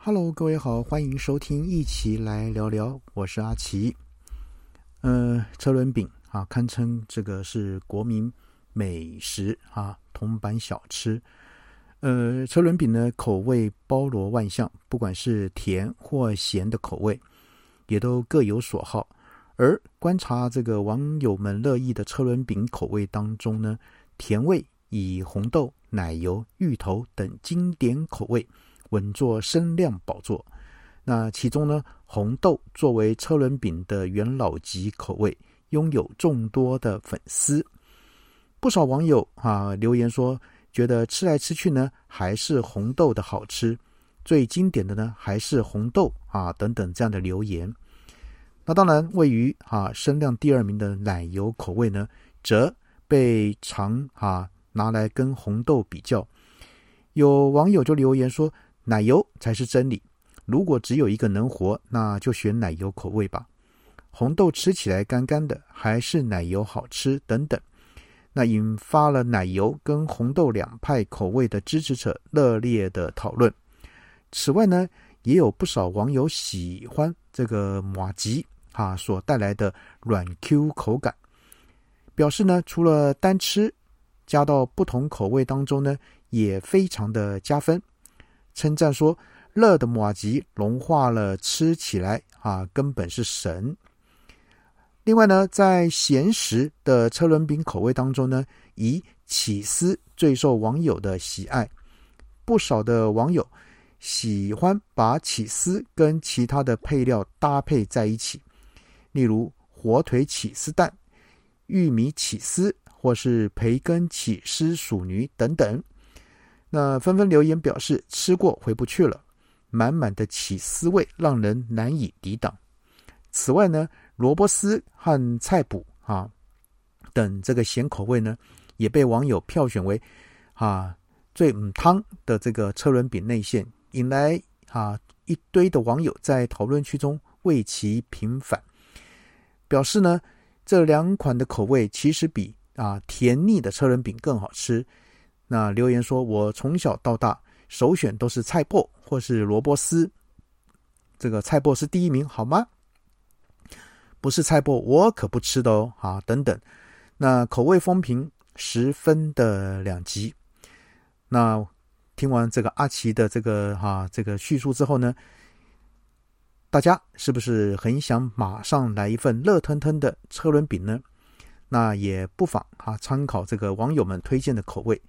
Hello，各位好，欢迎收听，一起来聊聊。我是阿奇。呃，车轮饼啊，堪称这个是国民美食啊，铜板小吃。呃，车轮饼呢，口味包罗万象，不管是甜或咸的口味，也都各有所好。而观察这个网友们乐意的车轮饼口味当中呢，甜味以红豆、奶油、芋头等经典口味。稳坐升量宝座。那其中呢，红豆作为车轮饼的元老级口味，拥有众多的粉丝。不少网友啊留言说，觉得吃来吃去呢，还是红豆的好吃。最经典的呢，还是红豆啊等等这样的留言。那当然，位于啊声量第二名的奶油口味呢，则被常啊拿来跟红豆比较。有网友就留言说。奶油才是真理。如果只有一个能活，那就选奶油口味吧。红豆吃起来干干的，还是奶油好吃？等等，那引发了奶油跟红豆两派口味的支持者热烈的讨论。此外呢，也有不少网友喜欢这个马吉啊所带来的软 Q 口感，表示呢，除了单吃，加到不同口味当中呢，也非常的加分。称赞说：“热的马吉融化了，吃起来啊，根本是神。”另外呢，在咸食的车轮饼口味当中呢，以起司最受网友的喜爱。不少的网友喜欢把起司跟其他的配料搭配在一起，例如火腿起司蛋、玉米起司，或是培根起司薯泥等等。那纷纷留言表示吃过回不去了，满满的起司味让人难以抵挡。此外呢，萝卜丝和菜脯啊等这个咸口味呢，也被网友票选为啊最唔汤的这个车轮饼内馅，引来啊一堆的网友在讨论区中为其平反，表示呢这两款的口味其实比啊甜腻的车轮饼更好吃。那留言说：“我从小到大首选都是菜粕或是萝卜丝，这个菜粕是第一名，好吗？不是菜粕，我可不吃的哦。啊，等等，那口味风评十分的两极。那听完这个阿奇的这个哈这个叙述之后呢，大家是不是很想马上来一份热腾腾的车轮饼呢？那也不妨哈参考这个网友们推荐的口味。”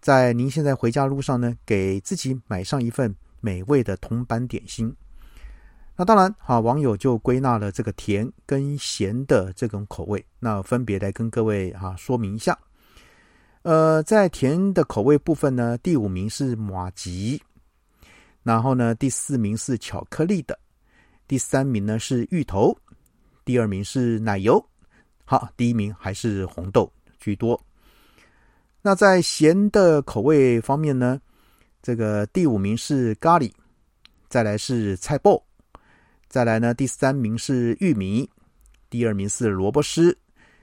在您现在回家路上呢，给自己买上一份美味的铜板点心。那当然，哈，网友就归纳了这个甜跟咸的这种口味，那分别来跟各位哈说明一下。呃，在甜的口味部分呢，第五名是马吉，然后呢，第四名是巧克力的，第三名呢是芋头，第二名是奶油，好，第一名还是红豆居多。那在咸的口味方面呢，这个第五名是咖喱，再来是菜脯，再来呢第三名是玉米，第二名是萝卜丝，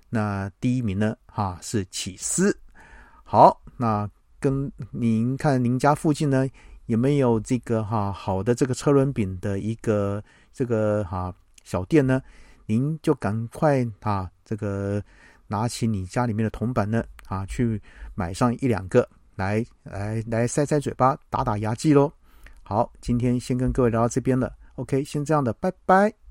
那第一名呢哈是起司。好，那跟您看您家附近呢有没有这个哈好的这个车轮饼的一个这个哈小店呢？您就赶快啊这个拿起你家里面的铜板呢。啊，去买上一两个来来来塞塞嘴巴，打打牙祭喽。好，今天先跟各位聊到这边了。OK，先这样的，拜拜。